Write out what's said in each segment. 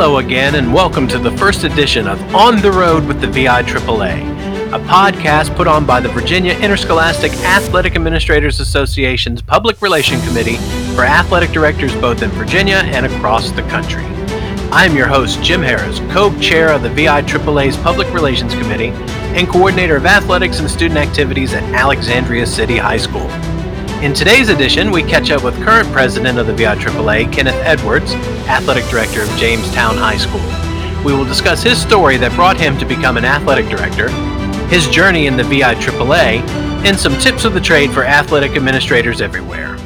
Hello again, and welcome to the first edition of On the Road with the VI AAA, a podcast put on by the Virginia Interscholastic Athletic Administrators Association's Public Relation Committee for athletic directors both in Virginia and across the country. I'm your host, Jim Harris, co chair of the VI AAA's Public Relations Committee and coordinator of athletics and student activities at Alexandria City High School. In today's edition, we catch up with current president of the VI AAA, Kenneth Edwards, athletic director of Jamestown High School. We will discuss his story that brought him to become an athletic director, his journey in the VI AAA, and some tips of the trade for athletic administrators everywhere.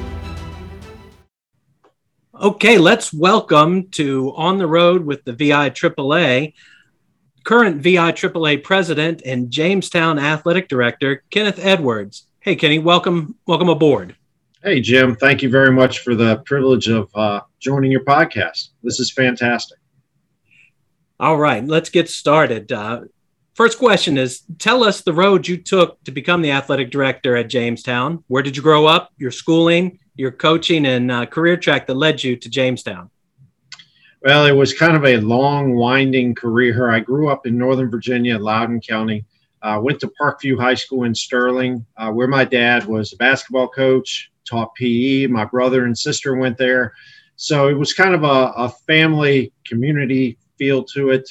Okay, let's welcome to On the Road with the VI AAA, current VI AAA president and Jamestown athletic director, Kenneth Edwards. Hey, Kenny, welcome, welcome aboard. Hey, Jim. Thank you very much for the privilege of uh, joining your podcast. This is fantastic. All right, let's get started. Uh, first question is Tell us the road you took to become the athletic director at Jamestown. Where did you grow up, your schooling, your coaching and uh, career track that led you to Jamestown? Well, it was kind of a long, winding career. I grew up in Northern Virginia, Loudoun County. Uh, went to Parkview High School in Sterling, uh, where my dad was a basketball coach, taught PE. My brother and sister went there. So it was kind of a, a family community feel to it.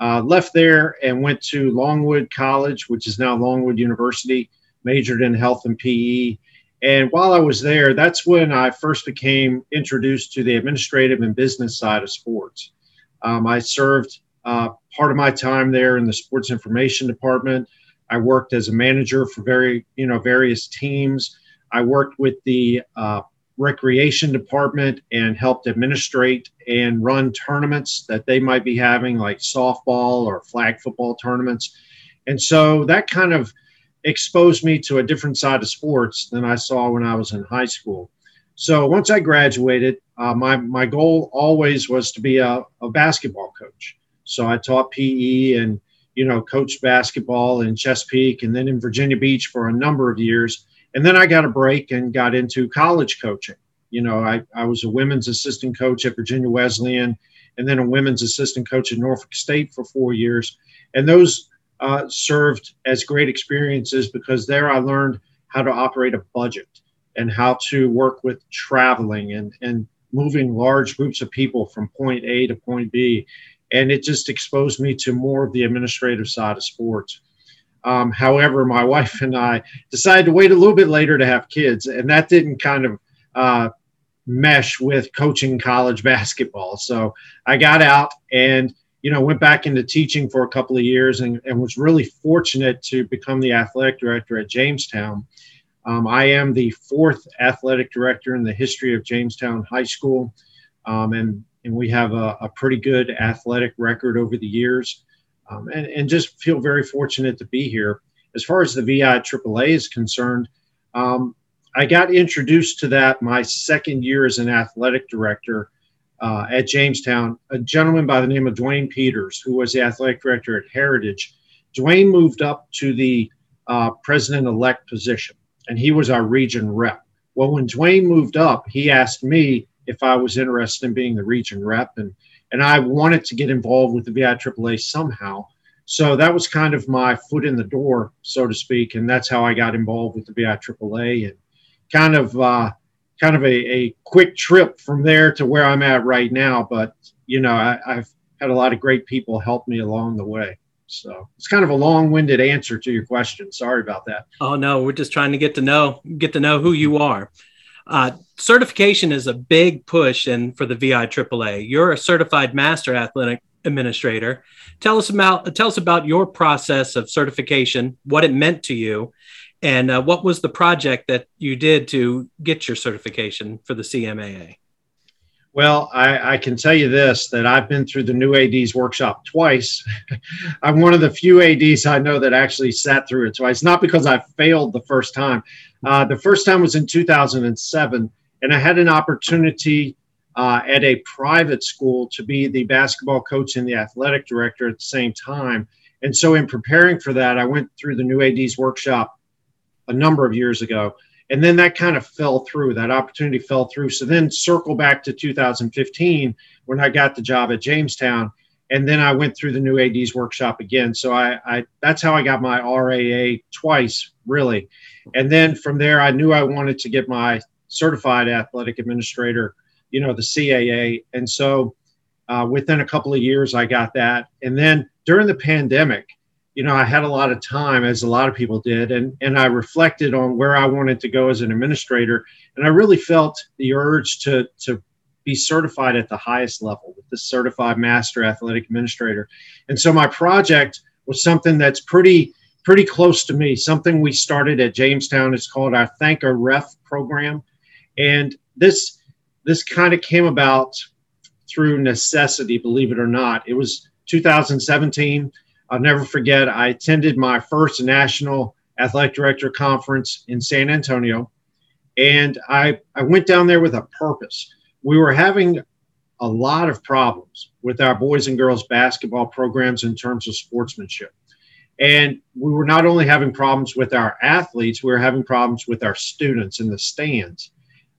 Uh, left there and went to Longwood College, which is now Longwood University, majored in health and PE. And while I was there, that's when I first became introduced to the administrative and business side of sports. Um, I served uh, part of my time there in the sports information department. I worked as a manager for very, you know, various teams. I worked with the uh, recreation department and helped administrate and run tournaments that they might be having, like softball or flag football tournaments. And so that kind of exposed me to a different side of sports than I saw when I was in high school. So once I graduated, uh, my, my goal always was to be a, a, basketball coach. So I taught PE and, you know, coached basketball in Chesapeake and then in Virginia Beach for a number of years. And then I got a break and got into college coaching. You know, I, I was a women's assistant coach at Virginia Wesleyan and then a women's assistant coach at Norfolk State for four years. And those uh, served as great experiences because there I learned how to operate a budget and how to work with traveling and, and moving large groups of people from point A to point B. And it just exposed me to more of the administrative side of sports. Um, however, my wife and I decided to wait a little bit later to have kids, and that didn't kind of uh, mesh with coaching college basketball. So I got out and you know, went back into teaching for a couple of years and, and was really fortunate to become the athletic director at Jamestown. Um, I am the fourth athletic director in the history of Jamestown High School, um, and, and we have a, a, pretty good athletic record over the years, um, and, and just feel very fortunate to be here. As far as the VI AAA is concerned, um, I got introduced to that my second year as an athletic director uh, at Jamestown, a gentleman by the name of Dwayne Peters, who was the athletic director at Heritage. Dwayne moved up to the uh, president elect position, and he was our region rep. Well, when Dwayne moved up, he asked me if I was interested in being the region rep, and, and I wanted to get involved with the VIAAA somehow. So that was kind of my foot in the door, so to speak, and that's how I got involved with the VIAAA and kind of uh, kind of a, a quick trip from there to where I'm at right now. But, you know, I, I've had a lot of great people help me along the way. So it's kind of a long-winded answer to your question. Sorry about that. Oh no, we're just trying to get to know get to know who you are. Uh, certification is a big push and for the VI AAA. You're a certified master athletic administrator. Tell us about tell us about your process of certification, what it meant to you, and uh, what was the project that you did to get your certification for the CMAA? Well, I, I, can tell you this that I've been through the new ADs workshop twice. I'm one of the few ADs I know that actually sat through it twice, not because I failed the first time. Uh, the first time was in 2007, and I had an opportunity uh, at a private school to be the basketball coach and the athletic director at the same time. And so, in preparing for that, I went through the new ADs workshop a number of years ago. And then that kind of fell through. That opportunity fell through. So then circle back to 2015 when I got the job at Jamestown, and then I went through the new ADs workshop again. So I, I that's how I got my RAA twice, really. And then from there, I knew I wanted to get my certified athletic administrator, you know, the CAA. And so uh, within a couple of years, I got that. And then during the pandemic, you know, I had a lot of time, as a lot of people did, and and I reflected on where I wanted to go as an administrator, and I really felt the urge to to be certified at the highest level with the certified master athletic administrator, and so my project was something that's pretty pretty close to me. Something we started at Jamestown. It's called our Thank a Ref program, and this this kind of came about through necessity, believe it or not. It was 2017 I'll never forget, I attended my first national athletic director conference in San Antonio. And I, I went down there with a purpose. We were having a lot of problems with our boys and girls basketball programs in terms of sportsmanship. And we were not only having problems with our athletes, we were having problems with our students in the stands.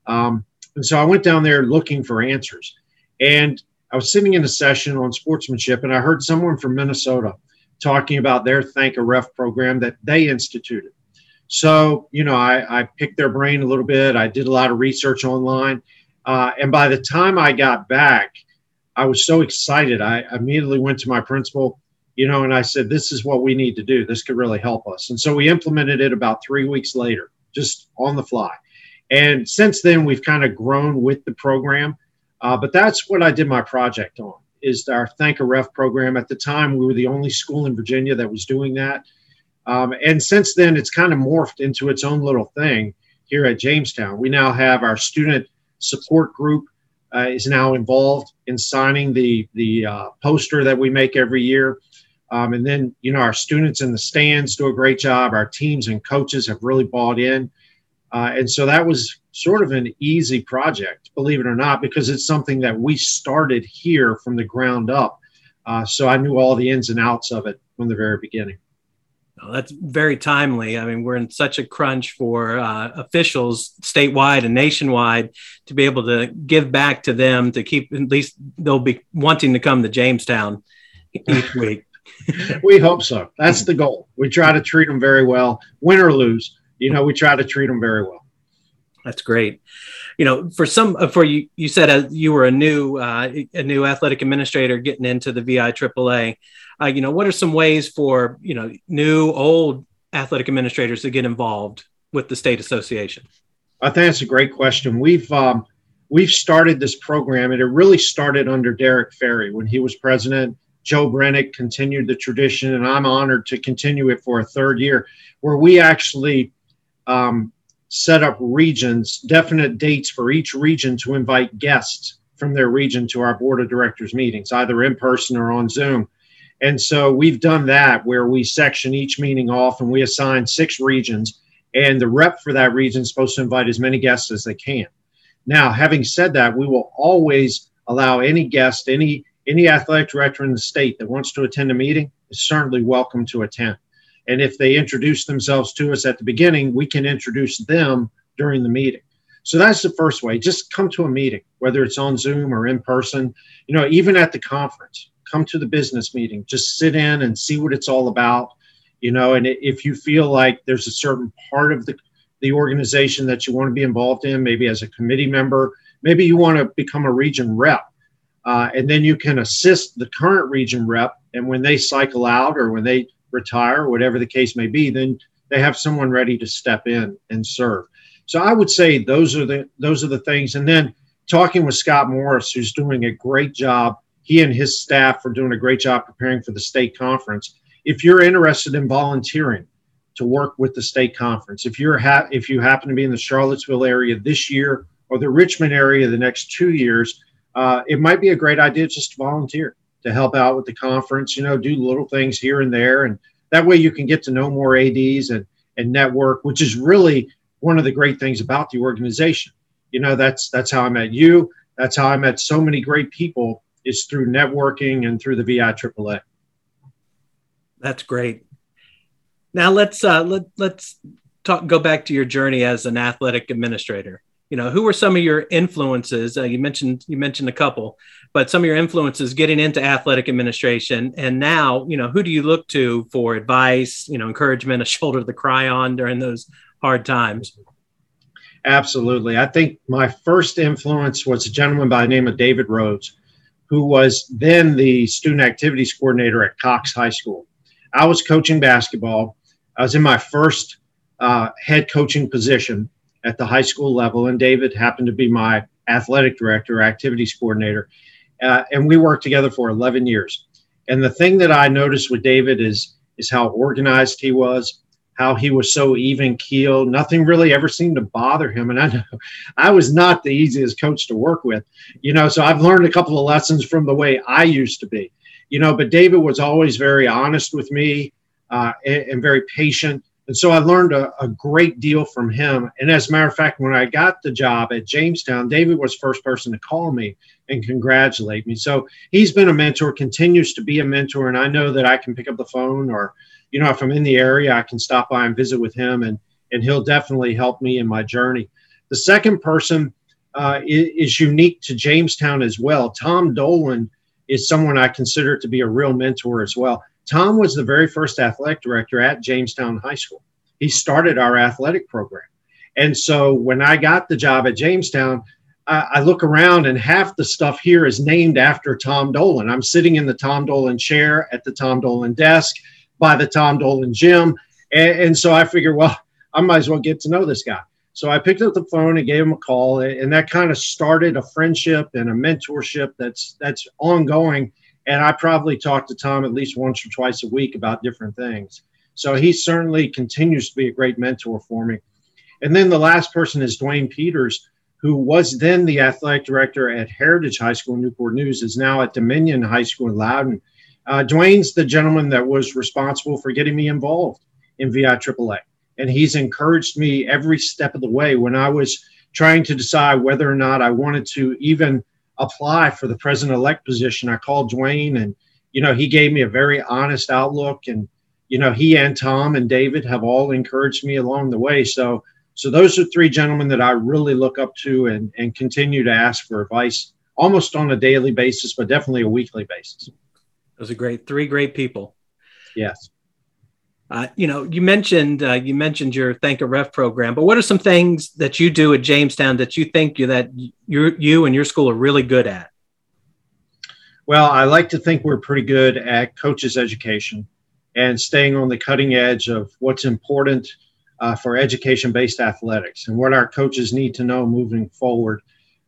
Um, and so I went down there looking for answers. And I was sitting in a session on sportsmanship, and I heard someone from Minnesota talking about their Thank a Ref program that they instituted. So, you know, I, I picked their brain a little bit. I did a lot of research online. Uh, and by the time I got back, I was so excited. I immediately went to my principal, you know, and I said, this is what we need to do. This could really help us. And so we implemented it about three weeks later, just on the fly. And since then, we've kind of grown with the program. Uh, but that's what I did my project on is our Thank a Ref program. At the time, we were the only school in Virginia that was doing that. Um, and since then, it's kind of morphed into its own little thing here at Jamestown. We now have our student support group uh, is now involved in signing the the uh, poster that we make every year. Um, and then, you know, our students in the stands do a great job. Our teams and coaches have really bought in. Uh, and so that was sort of an easy project, believe it or not, because it's something that we started here from the ground up. Uh, so I knew all the ins and outs of it from the very beginning. That's very timely. I mean, we're in such a crunch for uh, officials statewide and nationwide to be able to give back to them to keep at least they'll be wanting to come to Jamestown each week. we hope so. That's the goal. We try to treat them very well, win or lose. You know, we try to treat them very well. That's great. You know, for some, uh, for you, you said uh, you were a new, uh, a new athletic administrator getting into the VI AAA. Uh, you know, what are some ways for you know new, old athletic administrators to get involved with the state association? I think that's a great question. We've um, we've started this program, and it really started under Derek Ferry when he was president. Joe Brennick continued the tradition, and I'm honored to continue it for a third year, where we actually um, set up regions, definite dates for each region to invite guests from their region to our board of directors meetings, either in person or on Zoom. And so we've done that where we section each meeting off and we assign six regions, and the rep for that region is supposed to invite as many guests as they can. Now, having said that, we will always allow any guest, any any athletic director in the state that wants to attend a meeting is certainly welcome to attend. And if they introduce themselves to us at the beginning, we can introduce them during the meeting. So that's the first way. Just come to a meeting, whether it's on Zoom or in person. You know, even at the conference, come to the business meeting. Just sit in and see what it's all about. You know, and if you feel like there's a certain part of the the organization that you want to be involved in, maybe as a committee member, maybe you want to become a region rep, uh, and then you can assist the current region rep. And when they cycle out or when they retire, whatever the case may be, then they have someone ready to step in and serve. So I would say those are the those are the things. And then talking with Scott Morris, who's doing a great job. He and his staff are doing a great job preparing for the state conference. If you're interested in volunteering to work with the state conference, if you're ha- if you happen to be in the Charlottesville area this year or the Richmond area the next two years, uh, it might be a great idea just to volunteer to help out with the conference, you know, do little things here and there. And that way you can get to know more ADs and, and network, which is really one of the great things about the organization. You know, that's that's how I met you. That's how I met so many great people is through networking and through the VI AAA. That's great. Now let's uh, let let's talk, go back to your journey as an athletic administrator. You know, who were some of your influences? Uh, you mentioned you mentioned a couple, but some of your influences getting into athletic administration, and now, you know, who do you look to for advice? You know, encouragement, a shoulder to cry on during those hard times. Absolutely, I think my first influence was a gentleman by the name of David Rhodes, who was then the student activities coordinator at Cox High School. I was coaching basketball. I was in my first uh, head coaching position at the high school level, and David happened to be my athletic director, activities coordinator, uh, and we worked together for 11 years. And the thing that I noticed with David is is how organized he was, how he was so even keeled. Nothing really ever seemed to bother him, and I know I was not the easiest coach to work with, you know. So I've learned a couple of lessons from the way I used to be, you know. But David was always very honest with me uh, and, and very patient and so I learned a, a, great deal from him. And as a matter of fact, when I got the job at Jamestown, David was first person to call me and congratulate me. So he's been a mentor, continues to be a mentor. And I know that I can pick up the phone or, you know, if I'm in the area, I can stop by and visit with him and, and he'll definitely help me in my journey. The second person uh, is, is unique to Jamestown as well. Tom Dolan is someone I consider to be a real mentor as well. Tom was the very first athletic director at Jamestown High School. He started our athletic program. And so when I got the job at Jamestown, I, look around and half the stuff here is named after Tom Dolan. I'm sitting in the Tom Dolan chair at the Tom Dolan desk by the Tom Dolan gym. And, and so I figured, well, I might as well get to know this guy. So I picked up the phone and gave him a call, and that kind of started a friendship and a mentorship that's that's ongoing and I probably talk to Tom at least once or twice a week about different things. So he certainly continues to be a great mentor for me. And then the last person is Dwayne Peters, who was then the athletic director at Heritage High School in Newport News, is now at Dominion High School in Loudoun. Uh, Dwayne's the gentleman that was responsible for getting me involved in VI AAA. And he's encouraged me every step of the way when I was trying to decide whether or not I wanted to even – apply for the president elect position, I called Dwayne and, you know, he gave me a very honest outlook. And, you know, he and Tom and David have all encouraged me along the way. So, so those are three gentlemen that I really look up to and, and continue to ask for advice almost on a daily basis, but definitely a weekly basis. Those are great. Three great people. Yes. Uh, you know, you mentioned uh, you mentioned your Thank a Ref program, but what are some things that you do at Jamestown that you think you, that you you and your school are really good at? Well, I like to think we're pretty good at coaches education and staying on the cutting edge of what's important uh, for education-based athletics and what our coaches need to know moving forward.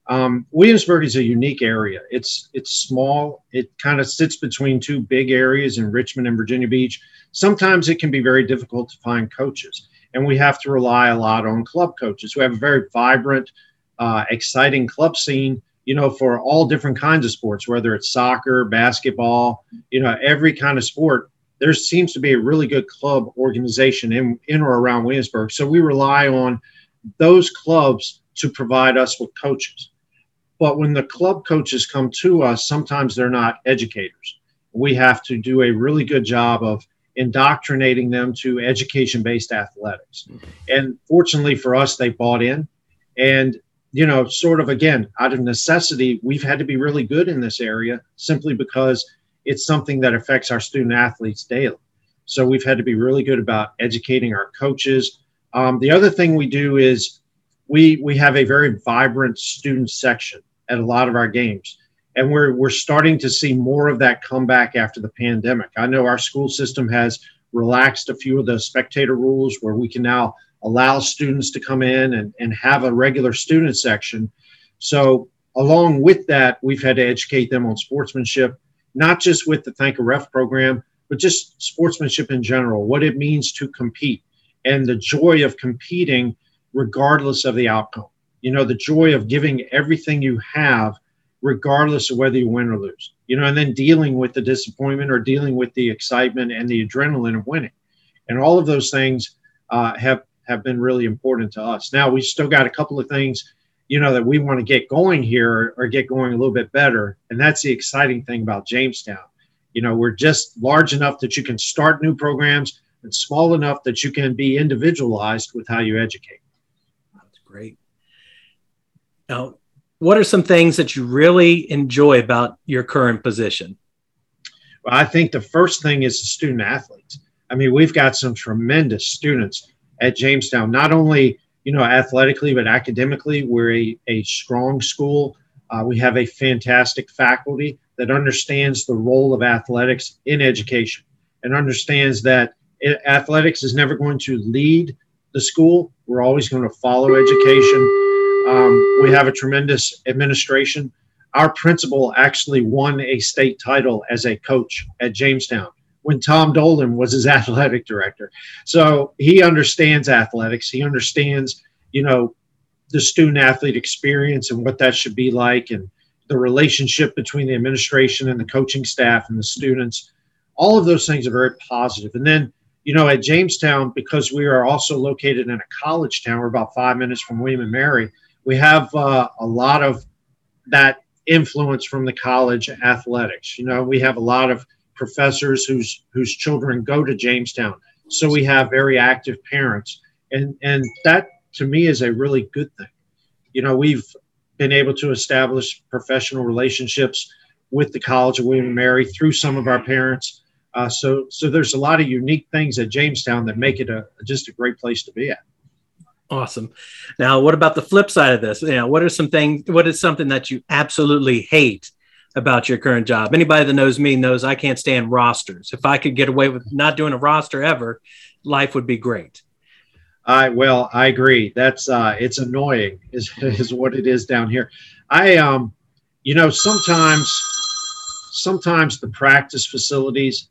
Um, Williamsburg is a unique area. It's it's small. It kind of sits between two big areas in Richmond and Virginia Beach sometimes it can be very difficult to find coaches. And we have to rely a lot on club coaches. We have a very vibrant, uh, exciting club scene, you know, for all different kinds of sports, whether it's soccer, basketball, you know, every kind of sport. There seems to be a really good club organization in, in or around Williamsburg. So we rely on those clubs to provide us with coaches. But when the club coaches come to us, sometimes they're not educators. We have to do a really good job of indoctrinating them to education based athletics. Mm-hmm. And fortunately for us, they bought in. And, you know, sort of again, out of necessity, we've had to be really good in this area simply because it's something that affects our student athletes daily. So we've had to be really good about educating our coaches. Um, the other thing we do is we we have a very vibrant student section at a lot of our games and we're we're starting to see more of that come back after the pandemic. I know our school system has relaxed a few of the spectator rules where we can now allow students to come in and, and have a regular student section. So along with that, we've had to educate them on sportsmanship, not just with the Thank a Ref program, but just sportsmanship in general, what it means to compete and the joy of competing regardless of the outcome. You know, the joy of giving everything you have regardless of whether you win or lose. You know, and then dealing with the disappointment or dealing with the excitement and the adrenaline of winning, and all of those things uh, have have been really important to us. Now we still got a couple of things, you know, that we want to get going here or get going a little bit better, and that's the exciting thing about Jamestown. You know, we're just large enough that you can start new programs, and small enough that you can be individualized with how you educate. That's great. Now, what are some things that you really enjoy about your current position? Well, I think the first thing is the student athletes. I mean, we've got some tremendous students at Jamestown, not only you know athletically but academically. We're a, a strong school. Uh, we have a fantastic faculty that understands the role of athletics in education and understands that it, athletics is never going to lead the school. We're always going to follow education um, we have a tremendous administration. Our principal actually won a state title as a coach at Jamestown when Tom Dolan was his athletic director. So he understands athletics. He understands, you know, the student athlete experience and what that should be like and the relationship between the administration and the coaching staff and the students. All of those things are very positive. And then, you know, at Jamestown, because we are also located in a college town, we're about five minutes from William and Mary we have uh, a lot of that influence from the college athletics. You know, we have a lot of professors whose whose children go to Jamestown, so we have very active parents, and and that to me is a really good thing. You know, we've been able to establish professional relationships with the College of William and Mary through some of our parents. Uh, so so there's a lot of unique things at Jamestown that make it a just a great place to be at. Awesome. Now, what about the flip side of this? You know, what are some things? What is something that you absolutely hate about your current job? Anybody that knows me knows I can't stand rosters. If I could get away with not doing a roster ever, life would be great. I well, I agree. That's uh, it's annoying, is is what it is down here. I um, you know, sometimes sometimes the practice facilities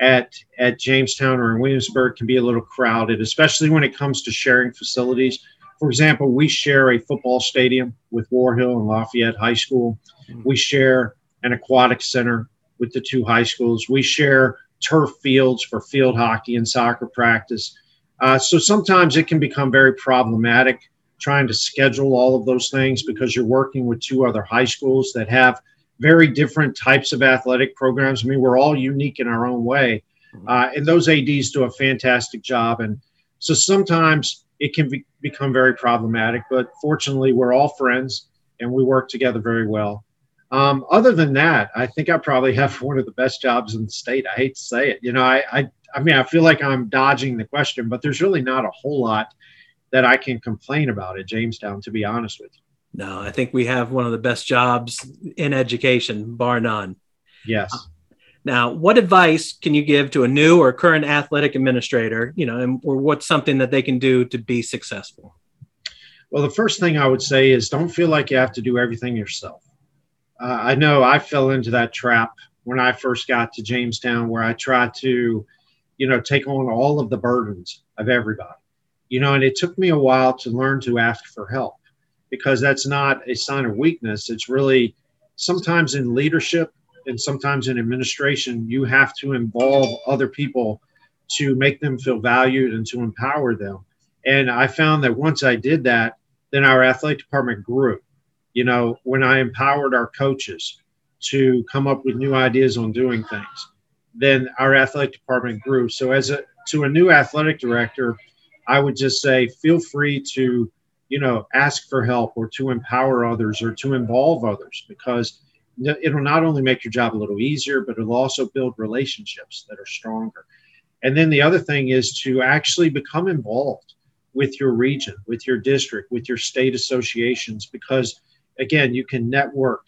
at at Jamestown or in Williamsburg can be a little crowded, especially when it comes to sharing facilities. For example, we share a football stadium with Warhill and Lafayette High School. We share an aquatic center with the two high schools. We share turf fields for field hockey and soccer practice. Uh, so sometimes it can become very problematic trying to schedule all of those things because you're working with two other high schools that have very different types of athletic programs. I mean, we're all unique in our own way. Mm-hmm. Uh, and those ADs do a fantastic job. And so sometimes it can be, become very problematic, but fortunately, we're all friends and we work together very well. Um, other than that, I think I probably have one of the best jobs in the state. I hate to say it. You know, I, I, I mean, I feel like I'm dodging the question, but there's really not a whole lot that I can complain about at Jamestown, to be honest with you. No, I think we have one of the best jobs in education, bar none. Yes. Now, what advice can you give to a new or current athletic administrator, you know, and, or what's something that they can do to be successful? Well, the first thing I would say is don't feel like you have to do everything yourself. Uh, I know I fell into that trap when I first got to Jamestown, where I tried to, you know, take on all of the burdens of everybody, you know, and it took me a while to learn to ask for help because that's not a sign of weakness. It's really sometimes in leadership and sometimes in administration, you have to involve other people to make them feel valued and to empower them. And I found that once I did that, then our athletic department grew. You know, when I empowered our coaches to come up with new ideas on doing things, then our athletic department grew. So as a to a new athletic director, I would just say feel free to you know, ask for help or to empower others or to involve others because it'll not only make your job a little easier, but it'll also build relationships that are stronger. And then the other thing is to actually become involved with your region, with your district, with your state associations, because again, you can network.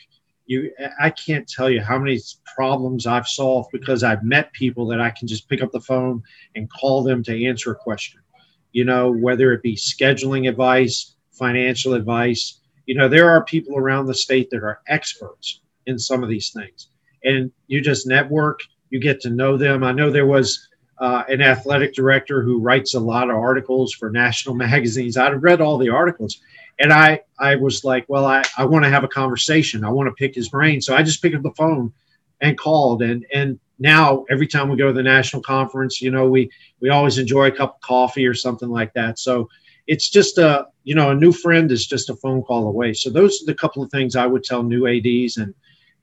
You, I can't tell you how many problems I've solved because I've met people that I can just pick up the phone and call them to answer a question you know, whether it be scheduling advice, financial advice. You know, there are people around the state that are experts in some of these things. And you just network, you get to know them. I know there was uh, an athletic director who writes a lot of articles for national magazines. I've read all the articles. And I, I was like, well, I, I want to have a conversation. I want to pick his brain. So I just picked up the phone and called. And, and now every time we go to the national conference, you know, we we always enjoy a cup of coffee or something like that. So it's just a you know a new friend is just a phone call away. So those are the couple of things I would tell new ADs, and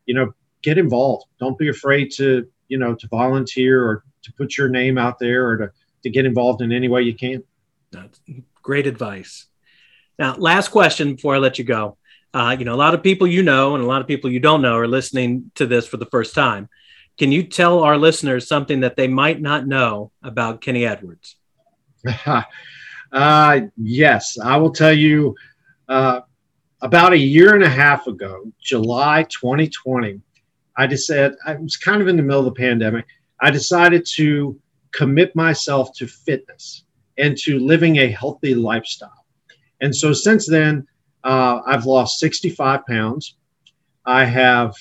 you know, get involved. Don't be afraid to you know to volunteer or to put your name out there or to to get involved in any way you can. That's great advice. Now, last question before I let you go. Uh, you know, a lot of people you know and a lot of people you don't know are listening to this for the first time. Can you tell our listeners something that they might not know about Kenny Edwards? uh, yes, I will tell you. Uh, about a year and a half ago, July 2020, I decided I was kind of in the middle of the pandemic. I decided to commit myself to fitness and to living a healthy lifestyle. And so since then, uh, I've lost 65 pounds. I have,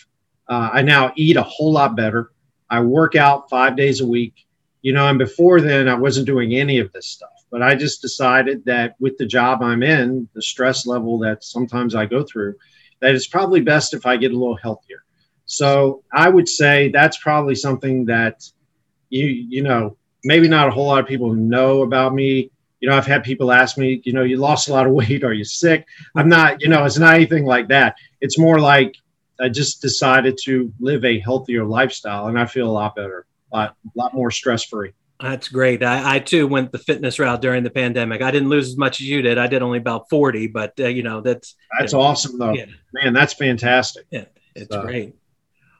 uh, I now eat a whole lot better. I work out five days a week. You know, and before then, I wasn't doing any of this stuff. But I just decided that with the job I'm in, the stress level that sometimes I go through, that it's probably best if I get a little healthier. So I would say that's probably something that you, you know, maybe not a whole lot of people know about me you know, I've had people ask me, you know, you lost a lot of weight. Are you sick? I'm not, you know, it's not anything like that. It's more like I just decided to live a healthier lifestyle and I feel a lot better, a lot, a lot more stress free. That's great. I, I, too went the fitness route during the pandemic. I didn't lose as much as you did. I did only about 40, but uh, you know, that's, that's you know, awesome though. Yeah. Man, that's fantastic. Yeah, it's so, great.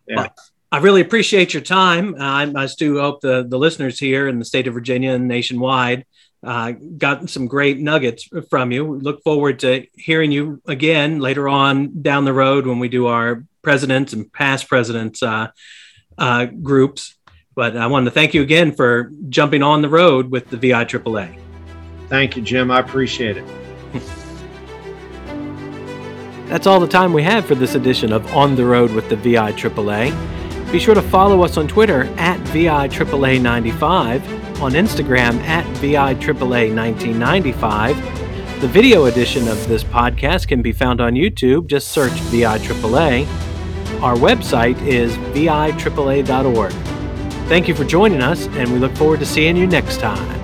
Yeah. I really appreciate your time. I, I do hope the, the listeners here in the state of Virginia and nationwide uh, got some great nuggets from you. We look forward to hearing you again later on down the road when we do our presidents and past presidents uh, uh, groups. But I wanted to thank you again for jumping on the road with the VI AAA. Thank you, Jim. I appreciate it. That's all the time we have for this edition of On the Road with the VI AAA. Be sure to follow us on Twitter at VI AAA 95 on Instagram at VIAAA1995. The video edition of this podcast can be found on YouTube. Just search VIAAA. Our website is viaaa.org. Thank you for joining us, and we look forward to seeing you next time.